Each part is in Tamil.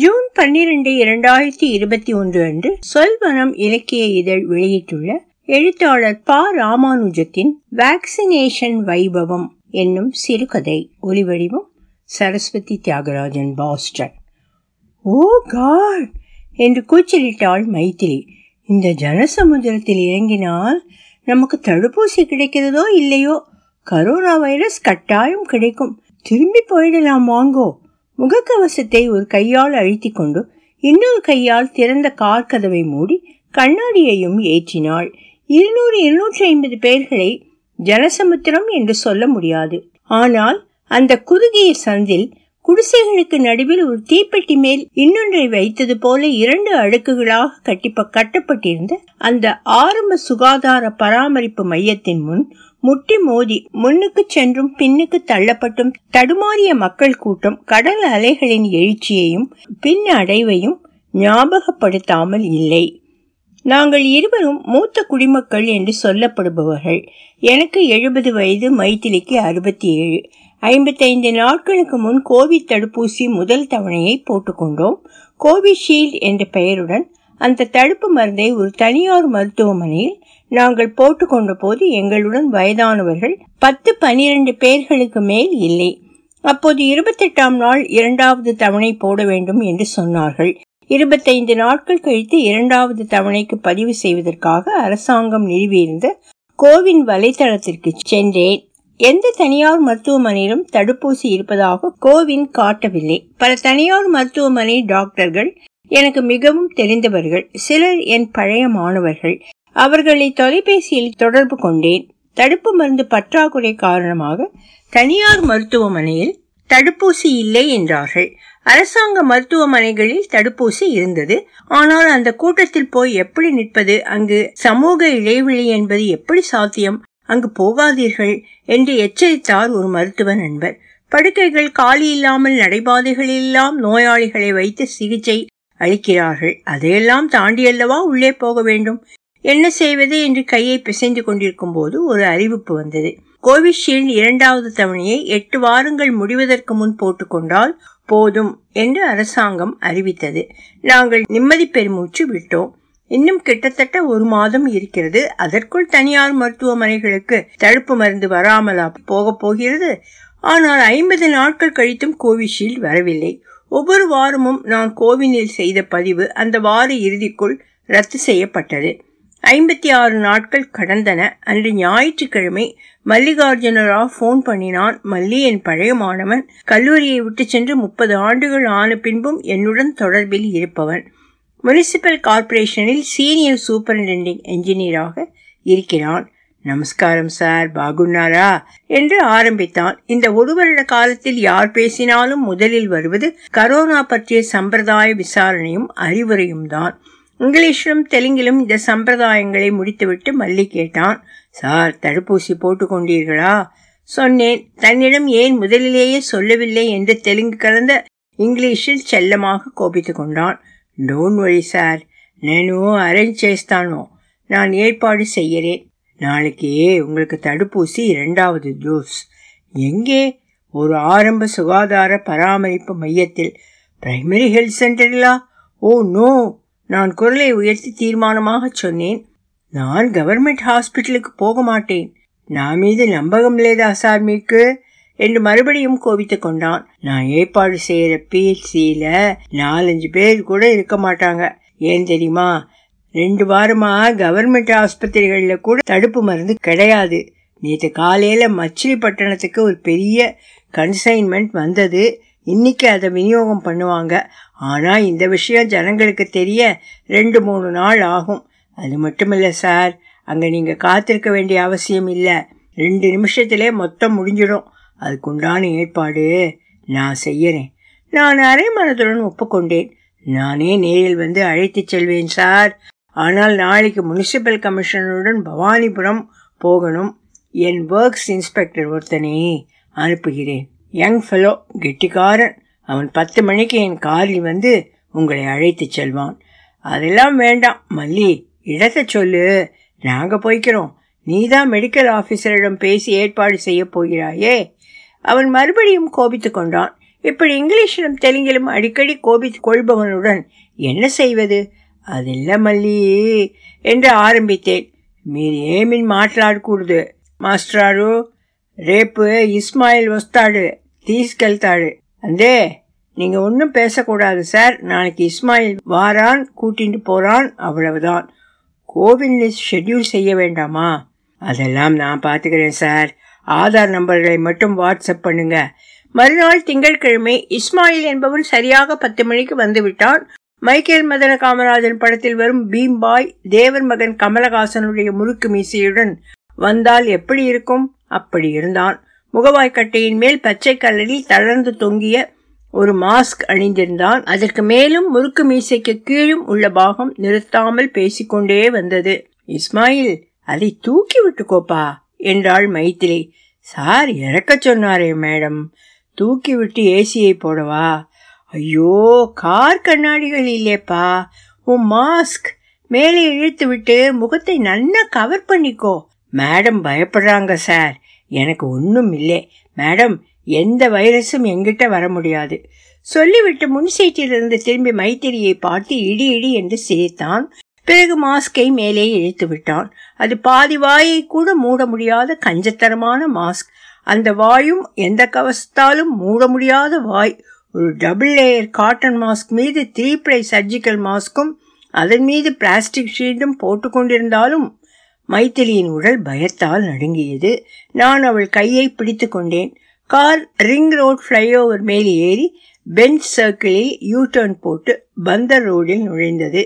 ஜூன் பன்னிரண்டு இரண்டாயிரத்தி இருபத்தி ஒன்று அன்று சொல்வனம் இலக்கிய இதழ் வெளியிட்டுள்ள எழுத்தாளர் ப. ராமானுஜத்தின் வேக்சினேஷன் வைபவம் என்னும் சிறுகதை. ஒலிவடிவம் Saraswathi Thiagarajan Boston. Oh God! என்று கூச்சலிட்டாள் மைத்திரி. இந்த ஜனசமுத்திரத்தில் இறங்கினால் நமக்கு தடுப்பூசி கிடைக்கிறதோ இல்லையோ? கரோனா வைரஸ் கட்டாயம் கிடைக்கும். திரும்பி போயிடலாம் வாங்கோ. முகக்கவசத்தை ஒரு கையால் அழுத்திக் கொண்டு இன்னொரு கையால் திறந்த கார் கதவை மூடி கண்ணாடியையும் ஏற்றினாள். இருநூறு இருநூற்றி ஐம்பது பேர்களை ஜனசமுத்திரம் என்று சொல்ல முடியாது. ஆனால் அந்த குறுகிய சந்தில் குடிசைகளுக்கு நடுவில் ஒரு தீப்பெட்டி மேல் இன்னொன்றை வைத்தது போல இரண்டு அடுக்குகளாக கட்டிப்ப கட்டப்பட்டிருந்த அந்த ஆரம்ப சுகாதார பராமரிப்பு மையத்தின் முன் முட்டி மோதி முன்னுக்கு சென்றும் பின்னுக்கு தள்ளப்பட்டும் தடுமாறிய மக்கள் கூட்டம் கடல் அலைகளின் எழுச்சியையும் பின் அடைவையும் ஞாபகப்படுத்தாமல் இல்லை. நாங்கள் இருவரும் மூத்த குடிமக்கள் என்று சொல்லப்படுபவர்கள். எனக்கு எழுபது வயது மைத்திலிக்கு அறுபத்தி ஏழு ஐம்பத்தைந்து நாட்களுக்கு முன் கோவிட் தடுப்பூசி முதல் தவணையை போட்டுக்கொண்டோம் கோவிஷீல்டு என்ற பெயருடன் அந்த தடுப்பு மருந்தை ஒரு தனியார் மருத்துவமனையில் நாங்கள் போட்டுக்கொண்ட போது எங்களுடன் வயதானவர்கள் பத்து பனிரெண்டு பேர்களுக்கு மேல் இல்லை. அப்போது இருபத்தெட்டாம் நாள் இரண்டாவது தவணை போட வேண்டும் என்று சொன்னார்கள். இருபத்தைந்து நாட்கள் கழித்து இரண்டாவது தவணைக்கு பதிவு செய்வதற்காக அரசாங்கம் நிறுவியிருந்த கோவின் வலைத்தளத்திற்கு சென்றேன். எந்த தனியார் மருத்துவமனையிலும் தடுப்பூசி இருப்பதாக கோவின் காட்டவில்லை. பல தனியார் மருத்துவமனை டாக்டர்கள் எனக்கு மிகவும் தெரிந்தவர்கள் சிலர் என் பழைய மாணவர்கள். அவர்களை தொலைபேசியில் தொடர்பு கொண்டேன். தடுப்பு மருந்து பற்றாக்குறை காரணமாக தனியார் மருத்துவமனையில் தடுப்பூசி இல்லை என்றார்கள். அரசாங்க மருத்துவமனைகளில் தடுப்பூசி இருந்தது. ஆனால் அந்த கூட்டத்தில் போய் எப்படி நிற்பது? அங்கு சமூக இடைவெளி என்பது எப்படி சாத்தியம்? அங்கு போகாதீர்கள் என்று எச்சரித்தார் ஒரு மருத்துவ நண்பர். படுக்கைகள் காலி இல்லாமல் நடைபாதைகளிலெல்லாம் நோயாளிகளை வைத்து சிகிச்சை அளிக்கிறார்கள் அதையெல்லாம் தாண்டியல்லவா உள்ளே போக வேண்டும்? என்ன செய்வது என்று கையை பிசைந்து கொண்டிருக்கும் போது ஒரு அறிவிப்பு வந்தது. கோவிஷீல்டு இரண்டாவது தவணையை எட்டு வாரங்கள் முடிவதற்கு முன் போட்டுக்கொண்டால் போதும் என்று அரசாங்கம் அறிவித்தது. நாங்கள் நிம்மதி பெருமூச்சு விட்டோம். இன்னும் கிட்டத்தட்ட ஒரு மாதம் இருக்கிறது. அதற்குள் தனியார் மருத்துவமனைகளுக்கு தடுப்பு மருந்து வராமலா போக போகிறது? ஆனால் ஐம்பது நாட்கள் கழித்தும் கோவிஷீல்டு வரவில்லை. ஒவ்வொரு வாரமும் நான் கோவினில் செய்த பதிவு அந்த வார இறுதிக்குள் ரத்து செய்யப்பட்டது. ஐம்பத்தி ஆறு நாட்கள் கடந்தன. அன்று ஞாயிற்றுக்கிழமை மல்லிகார்ஜுனரா ஃபோன் போன் பண்ணினான். மல்லி என் பழைய மாணவன் கல்லூரியை விட்டு சென்று முப்பது ஆண்டுகள் ஆன பின்பும் என்னுடன் தொடர்பில் இருப்பவன். முனிசிபல் கார்ப்பரேஷனில் சீனியர் சூப்பரிண்டென்டிங் என்ஜினியராக இருக்கிறான். நமஸ்காரம் சார் பாகுன்னாரா என்று ஆரம்பித்தான். இந்த ஒரு வருட காலத்தில் யார் பேசினாலும் முதலில் வருவது கரோனா பற்றிய சம்பிரதாய விசாரணையும் அறிவுரையும் தான். இங்கிலீஷிலும் தெலுங்கிலும் இந்த சம்பிரதாயங்களை முடித்துவிட்டு மல்லி கேட்டான். சார் தடுப்பூசி போட்டுக்கொண்டீர்களா சொன்னேன். தன்னிடம் ஏன் முதலிலேயே சொல்லவில்லை? என்று தெலுங்கு கலந்த ఇంగ్లీషిల్ చెల్లమాక కోపితుకుండాన్ டோன் வழி சார். నేను அரேஞ்ச் செய்தானோ நான் ஏற்பாடு செய்கிறேன். நாளைக்கு உங்களுக்கு தடுப்பூசி இரண்டாவது டோஸ் எங்கே? ஒரு ஆரம்ப சுகாதார பராமரிப்பு மையத்தில். பிரைமரி ஹெல்த் சென்டரிலா ஓ நோ. நான் குரலை உயர்த்தி தீர்மானமாக சொன்னேன். நான் கவர்மெண்ட் ஹாஸ்பிட்டலுக்கு போக மாட்டேன். நான் மீது நம்பகம் லேதா சார் என்று மறுபடியும் கோபித்து கொண்டான். நான் ஏற்பாடு செய்யற பிஹெச்சியில நாலஞ்சு பேர் கூட இருக்க மாட்டாங்க. ஏன் தெரியுமா? ரெண்டு வாரமா கவர்மெண்ட் ஆஸ்பத்திரிகளில் கூட தடுப்பு மருந்து கிடையாது. நேற்று காலையில் மச்சிலிப்பட்டணத்துக்கு ஒரு பெரிய கன்சைன்மெண்ட் வந்தது. இன்னைக்கு அதை விநியோகம் பண்ணுவாங்க. ஆனால் இந்த விஷயம் ஜனங்களுக்கு தெரிய ரெண்டு மூணு நாள் ஆகும். அது மட்டும் இல்லை சார் அங்கே நீங்கள் காத்திருக்க வேண்டிய அவசியம் இல்லை. ரெண்டு நிமிஷத்திலே மொத்தம் முடிஞ்சிடும். அதுக்குண்டான ஏற்பாடு நான் செய்யறேன். நான் அரை மனதுடன் ஒப்புக்கொண்டேன். நானே நேரில் வந்து அழைத்துச் செல்வேன் சார். ஆனால் நாளைக்கு முனிசிபல் கமிஷனருடன் பவானிபுரம் போகணும். என் ஒர்க்ஸ் இன்ஸ்பெக்டர் ஒருத்தனை அனுப்புகிறேன். யங் ஃபெலோ கெட்டிக்காரன். அவன் பத்து மணிக்கு என் காரில் வந்து உங்களை அழைத்துச் செல்வான். அதெல்லாம் வேண்டாம். மல்லி இடத்தை சொல்லு. நாங்கள் போய்க்கிறோம். நீதான் மெடிக்கல் ஆஃபீஸரிடம் பேசி ஏற்பாடு செய்ய போகிறாயே. அவன் மறுபடியும் கோபித்து கொண்டான். இப்படி இங்கிலீஷிலும் தெலுங்கிலும் அடிக்கடி கோபித்து கொள்பவனுடன் என்ன செய்வது? அதில்ல మళ్ళీ என்று ఆరంభితేన్ మీరేమి మాట్లాడకూడదు మాస్టారు రేపు ఇస్మాయిల్ వస్తాడు తీసుకెళ్తాడు అందే நீங்க ஒன்றும் பேசக்கூடாது சார் நாளைக்கு இஸ்மாயில் வாரான் கூட்டிட்டு போறான் அவ்வளவுதான் கோவில் ஷெட்யூல் செய்ய வேண்டாமா அதெல்லாம் நான் பார்த்துக்கிறேன் சார் ஆதார் நம்பர்களை மட்டும் வாட்ஸ்அப் பண்ணுங்க மறுநாள் திங்கட்கிழமை இஸ்மாயில் என்பவன் சரியாக பத்து மணிக்கு வந்துவிட்டான் மைக்கேல் மதன காமராஜன் படத்தில் வரும் பீம்பாய் தேவர் மகன் கமலஹாசனுடைய முறுக்கு மீசையுடன் வந்தால் எப்படி இருக்கும்? அப்படி இருந்தான். முகவாய்க்கட்டையின் மேல் பச்சை கலரில் தளர்ந்து தொங்கிய ஒரு மாஸ்க் அணிந்திருந்தான். அதற்கு மேலும் முறுக்கு மீசைக்கு கீழும் உள்ள பாகம் நிறுத்தாமல் பேசிக்கொண்டே வந்தது. இஸ்மாயில் அதை தூக்கி விட்டுக்கோப்பா என்றாள் மைத்திரி சார் இறக்க சொன்னாரே மேடம். தூக்கி விட்டு ஏசியை போடவா? ஐயோ கார் கண்ணாடிகள் இல்லேப்பா உன் மாஸ்க். மேலே இழுத்து விட்டு முகத்தை நல்லா கவர் பண்ணிக்கோ. மேடம் பயப்படுறாங்க சார். எனக்கு ஒன்றும் இல்லை. மேடம் எந்த வைரஸும் எங்கிட்ட வர முடியாது. சொல்லிவிட்டு முன் சீட்டிலிருந்து திரும்பி மைத்திரியை பார்த்து இடி இடி என்று சிரித்தான். பிறகு மாஸ்கை மேலே இழுத்து விட்டான் அது பாதி வாயை கூட மூட முடியாத கஞ்சத்தரமான மாஸ்க். அந்த வாயும் எந்த கவசத்தாலும் மூட முடியாத வாய். ஒரு டபுள் லேயர் காட்டன் மாஸ்க் மீது த்ரீ பிளை சர்ஜிக்கல் மாஸ்க்கும் அதன் மீது பிளாஸ்டிக் ஷீல்டும் போட்டுக்கொண்டிருந்தாலும் மைத்திலியின் உடல் பயத்தால் நடுங்கியது. நான் அவள் கையை பிடித்து கொண்டேன். கார் ரிங் ரோட் ஃப்ளைஓவர் மேல் ஏறி பெஞ்ச் சர்க்கிளில் யூ டர்ன் போட்டு பந்தர் ரோடில் நுழைந்தது.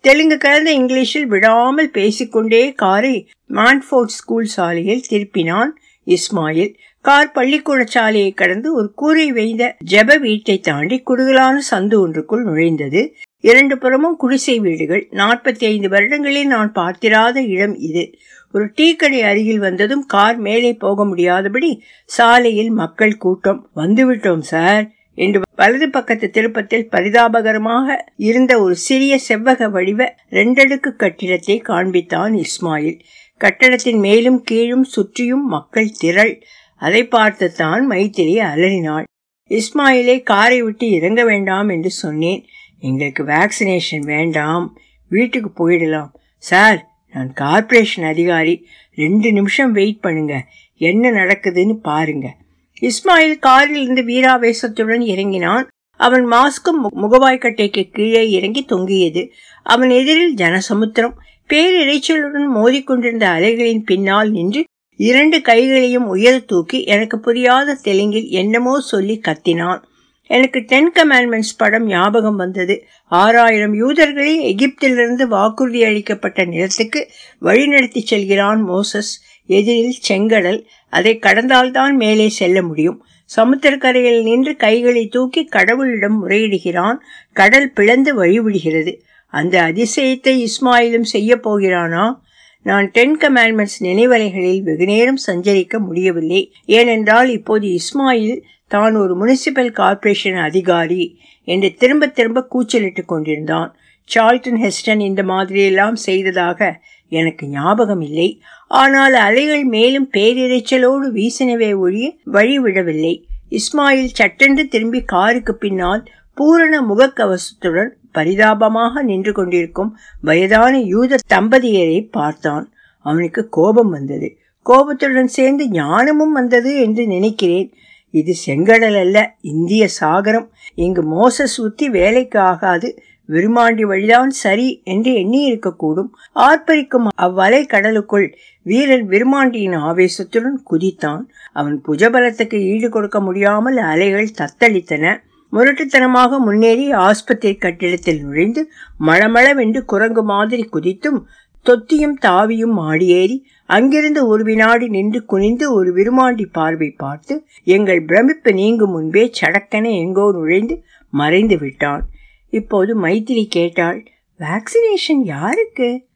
தெலுங்கு கலந்த இங்கிலீஷில் விடாமல் பேசிக்கொண்டே காரை மான்ஃபோர்ட் ஸ்கூல் சாலையில் திருப்பினான் இஸ்மாயில். கார் பள்ளிக்கூட சாலையை கடந்து ஒரு கூரை வைந்த ஜெப வீட்டை தாண்டி குறுகலான சந்து ஒன்றுக்குள் நுழைந்தது. இரண்டு புறமும் குடிசை வீடுகள். நாற்பத்தி ஐந்து வருடங்களில் நான் பார்த்திராத இடம் இது. ஒரு டீ கடை அருகில் வந்ததும் கார் மேலே போக முடியாதபடி சாலையில் மக்கள் கூட்டம். வந்துவிட்டோம் சார் என்று வலது பக்கத்து திருப்பத்தில் பரிதாபகரமாக இருந்த ஒரு சிறிய செவ்வக வடிவ ரெண்டடுக்கு கட்டிடத்தை காண்பித்தான் இஸ்மாயில். கட்டடத்தின் மேலும் கீழும் சுற்றியும் மக்கள் திரள். அதை பார்த்துத்தான் மைத்திரி அலறினாள். இஸ்மாயிலை காரை விட்டு இறங்க வேண்டாம் என்று சொன்னேன். எங்களுக்கு வேக்சினேஷன் வேண்டாம். வீட்டுக்கு போயிடலாம். சார் நான் கார்ப்பரேஷன் அதிகாரி. ரெண்டு நிமிஷம் வெயிட் பண்ணுங்க. என்ன நடக்குதுன்னு பாருங்க. இஸ்மாயில் காரில் இருந்து வீராவேசத்துடன் இறங்கினான். அவன் மாஸ்கும் முகவாய்க்கட்டைக்கு கீழே இறங்கி தொங்கியது. அவன் எதிரில் ஜனசமுத்திரம் பேரிரைச்சலுடன் மோதிக்கொண்டிருந்த அலைகளின் பின்னால் நின்று இரண்டு கைகளையும் உயர தூக்கி எனக்கு புரியாத தெலுங்கில் என்னமோ சொல்லி கத்தினான். எனக்கு டென் கமாண்ட்மெண்ட்ஸ் படம் ஞாபகம் வந்தது. ஆறாயிரம் யூதர்களை எகிப்திலிருந்து வாக்குறுதி அளிக்கப்பட்ட நிலத்துக்கு வழிநடத்தி செல்கிறான் மோசஸ். எதிரில் செங்கடல். அதை கடந்தால்தான் மேலே செல்ல முடியும். சமுத்திரக்கரையில் நின்று கைகளை தூக்கி கடவுளிடம் முறையிடுகிறான். கடல் பிளந்து வழிவிடுகிறது. அந்த அதிசயத்தை இஸ்மாயிலும் செய்ய போகிறானா? நான் டென் கமாண்ட்மெண்ட்ஸ் நினைவலைகளில் வெகுநேரம் சஞ்சரிக்க முடியவில்லை. ஏனென்றால் இப்போது இஸ்மாயில் தான் ஒரு முனிசிபல் கார்ப்பரேஷன் அதிகாரி என்று திரும்ப திரும்ப கூச்சலிட்டுக் கொண்டிருந்தான். சார்ல்டன் ஹெஸ்டன் இந்த மாதிரியெல்லாம் செய்ததாக எனக்கு ஞாபகம் இல்லை. ஆனால் அலைகள் மேலும் பேரிரைச்சலோடு வீசினவே ஒழிய வழிவிடவில்லை. இஸ்மாயில் சட்டென்று திரும்பி காருக்கு பின்னால் பூரண முகக்கவசத்துடன் பரிதாபமாக நின்று கொண்டிருக்கும் வயதான யூத தம்பதியரை பார்த்தான். அவனுக்கு கோபம் வந்தது. கோபத்துடன் சேர்ந்து ஞானமும் வந்தது என்று நினைக்கிறேன். இது செங்கடல் அல்ல இந்திய சாகரம். இங்கு மோச சுத்தி வேலைக்கு ஆகாது. விருமாண்டி வழிதான் சரி என்று எண்ணி இருக்கக்கூடும் ஆர்ப்பரிக்கும் அவ்வலை கடலுக்குள் வீரன் விருமாண்டியின் ஆவேசத்துடன் குதித்தான். அவன் புஜபலத்துக்கு ஈடு கொடுக்க முடியாமல் அலைகள் தத்தளித்தன. முரட்டுத்தனமாக முன்னேறி ஆஸ்பத்திரி கட்டிடத்தில் நுழைந்து மளமளவென்று குரங்கு மாதிரி குதித்தும் தொத்தியும் தாவியும் ஆடியேறி அங்கிருந்து ஒரு வினாடி நின்று குனிந்து ஒரு விருமாண்டி பார்வை பார்த்து எங்கள் பிரமிப்பு நீங்கும் முன்பே சடக்கென எங்கோ நுழைந்து மறைந்து விட்டான். இப்போது மைத்திரி கேட்டாள் வேக்சினேஷன் யாருக்கு?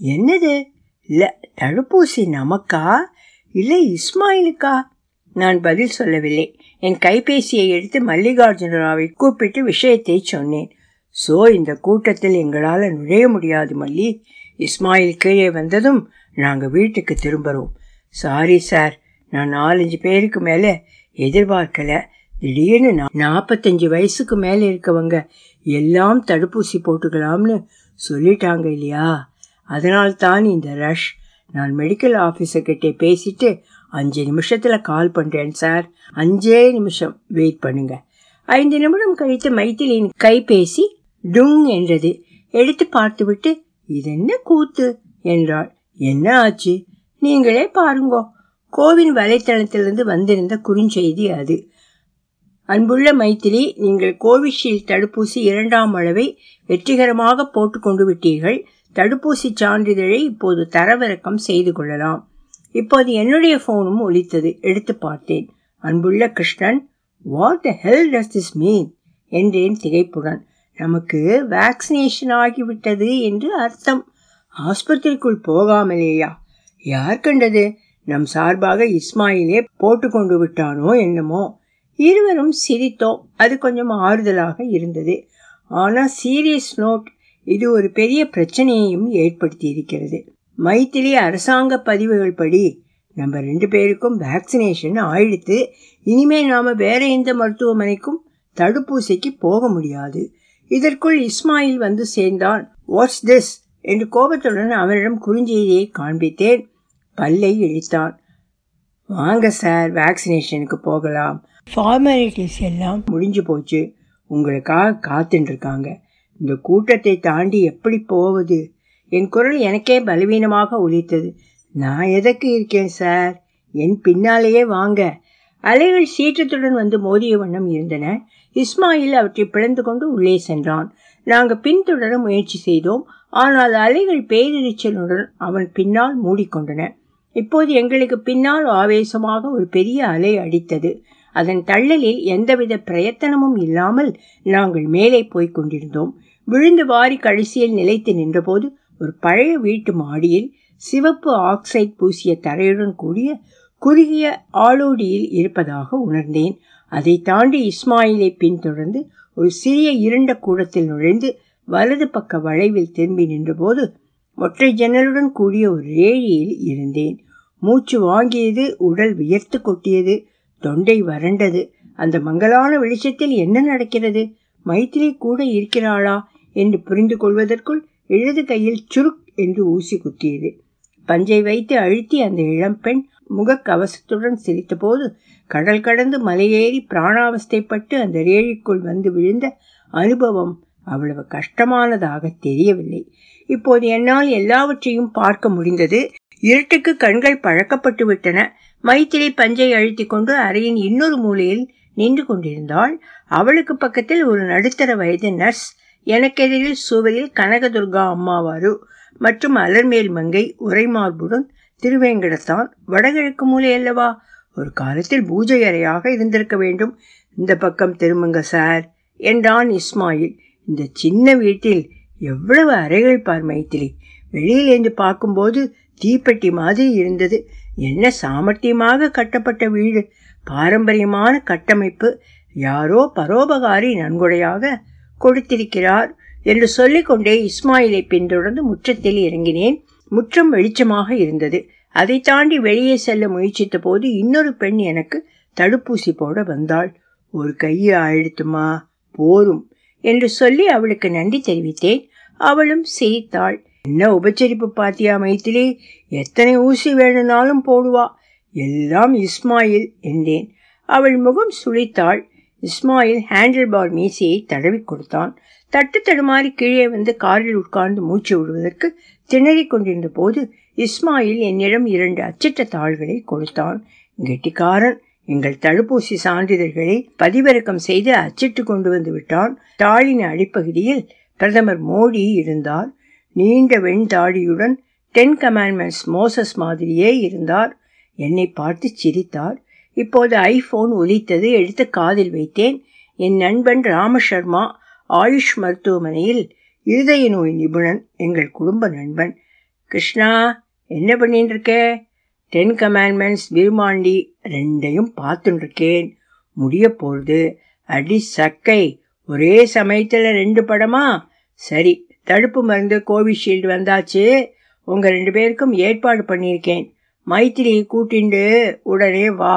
என்னது? இல்ல தடுப்பூசி நமக்கா? இல்லை இஸ்மாயிலுக்கா? நான் பதில் சொல்லவில்லை. என் கைபேசியை எடுத்து மல்லிகார்ஜுனராவை கூப்பிட்டு விஷயத்தை சொன்னேன். சோ இந்த கூட்டத்தில் எங்களால் நுழைய முடியாது மல்லி. இஸ்மாயில் கீழே வந்ததும் நாங்கள் வீட்டுக்கு திரும்புகிறோம் சாரி சார் நான் நாலஞ்சு பேருக்கு மேலே எதிர்பார்க்கல. திடீர்னு நாற்பத்தஞ்சு வயசுக்கு மேலே இருக்கவங்க எல்லாம் தடுப்பூசி போட்டுக்கலாம்னு சொல்லிட்டாங்க இல்லையா? அதனால்தான் இந்த ரஷ் நான் மெடிக்கல் ஆஃபீஸர்கிட்ட பேசிட்டு அஞ்சு நிமிஷத்தில் கால் பண்ணுறேன் சார் அஞ்சே நிமிஷம் வெயிட் பண்ணுங்க. ஐந்து நிமிடம் கழித்து மைத்திலியின் கைபேசி டுங் என்றது. எடுத்து பார்த்துவிட்டு இது என்ன கூத்து? என்றாள். என்ன ஆச்சு? நீங்களே பாருங்கோ. கோவின் வலைத்தளத்திலிருந்து வந்திருந்த குறுஞ்செய்தி அது. அன்புள்ள மைத்திரி நீங்கள் கோவிஷீல்டு தடுப்பூசி இரண்டாம் அளவை வெற்றிகரமாக போட்டுக்கொண்டு விட்டீர்கள். தடுப்பூசி சான்றிதழை இப்போது தரவிறக்கம் செய்து கொள்ளலாம். இப்போது என்னுடைய போனும் ஒலித்தது. எடுத்து பார்த்தேன். அன்புள்ள Krishnan what the hell does this mean என்றேன் திகைப்புடன். நமக்கு வேக்சினேஷன் ஆகிவிட்டது என்று அர்த்தம். ஆஸ்பத்திரிக்குள் போகாமலேயா? யார் கண்டது? நம் சார்பாக இஸ்மாயிலே போட்டு கொண்டு விட்டானோ என்னமோ? இருவரும் சிரித்தோம். அது கொஞ்சம் ஆறுதலாக இருந்தது. ஆனால் சீரியஸ் நோட் இது ஒரு பெரிய பிரச்சனையையும் ஏற்படுத்தி இருக்கிறது மைத்திலி அரசாங்க பதிவுகள் படி நம்ம ரெண்டு பேருக்கும் வேக்சினேஷன் ஆயிடுத்து இனிமே நாம வேற எந்த மருத்துவமனைக்கும் தடுப்பூசிக்கு போக முடியாது. இதற்குள் இஸ்மாயில் வந்து சேர்ந்தான். வாட்ஸ் திஸ் என்று கோபத்துடன் அவனிடம் குறுஞ்செய்தியை காண்பித்தேன். பல்லை இழித்தான். வாங்க சார் வேக்சினேஷனுக்கு போகலாம். ஃபார்மாலிட்டிஸ் எல்லாம் முடிஞ்சு போச்சு. உங்களுக்காக காத்துட்டு இருக்காங்க. இந்த கூட்டத்தை தாண்டி எப்படி போவது? என் குரல் எனக்கே பலவீனமாக ஒலித்தது. நான் எதற்கு இருக்கேன் சார்? என் பின்னாலேயே வாங்க. அலைகள் சீற்றத்துடன் வந்து மோதிய வண்ணம் இருந்தன. இஸ்மாயில் அவற்றை பிளந்து கொண்டு உள்ளே சென்றான். நாங்கள் பின்தொடர முயற்சி செய்தோம். ஆனால் அலைகள் பேரிரைச்சலுடன் அவன் பின்னால் மூடிக்கொண்டன. இப்போது எங்களுக்கு பின்னால் ஆவேசமாக ஒரு பெரிய அலை அடித்தது. அதன் தள்ளலில் எந்தவித பிரயத்தனமும் இல்லாமல் நாங்கள் மேலே போய்க் கொண்டிருந்தோம். விழுந்து வாரி கடைசியில் நிலைத்து நின்றபோது ஒரு பழைய வீட்டு மாடியில் சிவப்பு ஆக்சைட் பூசிய தரையுடன் கூடிய குறுகிய ஆளோடியில் இருப்பதாக உணர்ந்தேன். அதை தாண்டி இஸ்மாயிலை பின்தொடர்ந்து ஒரு சிறிய இருண்ட கூடத்தில் நுழைந்து வலது பக்க வளைவில் திரும்பி நின்றபோது ஒற்றை ஜன்னலுடன் கூடிய ஒரு ரேழியில் இருந்தேன். மூச்சு வாங்கியது உடல் வியர்த்து கொட்டியது தொண்டை வறண்டது. அந்த மங்கலான வெளிச்சத்தில் என்ன நடக்கிறது? மைத்திரி கூட இருக்கிறாளா? என்று புரிந்து கொள்வதற்குள் இடது கையில் சுருக் என்று ஊசி குத்தியது. பஞ்சை வைத்து அழுத்தி அந்த இளம்பெண் முகக்கவசத்துடன் சிரித்தபோது கடல் கடந்து மலையேறி பிராணாவஸ்தைப்பட்டு அந்த ரேழிக்குள் வந்து விழுந்த அனுபவம் அவ்வளவு கஷ்டமானதாக தெரியவில்லை. இப்போது என்னால் எல்லாவற்றையும் பார்க்க முடிந்தது. இருட்டுக்கு கண்கள் பழக்கப்பட்டு விட்டன. மைத்திரி பஞ்சை அழுத்தி கொண்டு அறையின் இன்னொரு மூலையில் நின்று கொண்டிருந்தாள். அவளுக்கு பக்கத்தில் ஒரு நடுத்தர வயது நர்ஸ் எனக்கெதிரில் சுவரில் கனகதுர்கா அம்மாவாரு மற்றும் அலர்மேல் மங்கை உரைமார்புடன் திருவேங்கடத்தான் வடகிழக்கு மூலை அல்லவா? ஒரு காலத்தில் பூஜை அறையாக இருந்திருக்க வேண்டும். இந்த பக்கம் திரும்புங்க சார் என்றான் இஸ்மாயில் இந்த சின்ன வீட்டில் எவ்வளவு அறைகள் பார் மைத்திலி. வெளியிலேருந்து பார்க்கும்போது தீப்பெட்டி மாதிரி இருந்தது. என்ன சாமர்த்தியமாக கட்டப்பட்ட வீடு. பாரம்பரியமான கட்டமைப்பு. யாரோ பரோபகாரி நன்கொடையாக கொடுத்திருக்கிறார் என்று சொல்லிக்கொண்டே இஸ்மாயிலை பின்தொடர்ந்து முற்றத்தில் இறங்கினேன். முற்றம் வெளிச்சமாக இருந்தது. அதை தாண்டி வெளியே செல்ல முயற்சித்த போது இன்னொரு பெண் எனக்கு தடுப்பூசி போட வந்தாள். ஒரு கையை அழுத்துமா போரும் என்று சொல்லி அவளுக்கு நன்றி தெரிவித்தேன். அவளும் சிரித்தாள். என்ன உபச்சரிப்பு பாத்தியா மைத்திலி? எத்தனை ஊசி வேணும்னாலும் போடுவா. எல்லாம் இஸ்மாயில் என்றேன். அவள் முகம் சுழித்தாள் இஸ்மாயில் ஹேண்டில் பார் மீசையை தடவி கொடுத்தான். தட்டு தடுமாறி கீழே வந்து காரில் உட்கார்ந்து மூச்சு விடுவதற்கு திணறிக் கொண்டிருந்த போது இஸ்மாயில் என்னிடம் இரண்டு அச்சிட்ட தாள்களை கொடுத்தான். கெட்டிக்காரன் எங்கள் தடுப்பூசி சான்றிதழ்களை பதிவிறக்கம் செய்து அச்சிட்டு கொண்டு வந்து விட்டான். தாளின் அடிப்பகுதியில் பிரதமர் மோடி இருந்தார். நீண்ட வெண்தாடியுடன் டென் கமாண்ட்மெண்ட்ஸ் மோசஸ் மாதிரியே இருந்தார். என்னை பார்த்து சிரித்தார். இப்போது ஐபோன் ஒலித்தது எடுத்து காதில் வைத்தேன். என் நண்பன் ராமசர்மா ஆயுஷ் மருத்துவமனையில் இருதய நோய் நிபுணன் எங்கள் குடும்ப நண்பன். கிருஷ்ணா என்ன பண்ணிட்டு இருக்க டென் கமாண்ட்மெண்ட்ஸ் விருமாண்டி ரெண்டையும் பார்த்துட்டு இருக்கேன் முடிய போகுது அடி சக்கை. ஒரே சமயத்தில் ரெண்டு படமா? சரி தடுப்பு மருந்து கோவிஷீல்டு வந்தாச்சு. உங்கள் ரெண்டு பேருக்கும் ஏற்பாடு பண்ணியிருக்கேன். மைத்திரியை கூட்டிண்டு உடனே வா.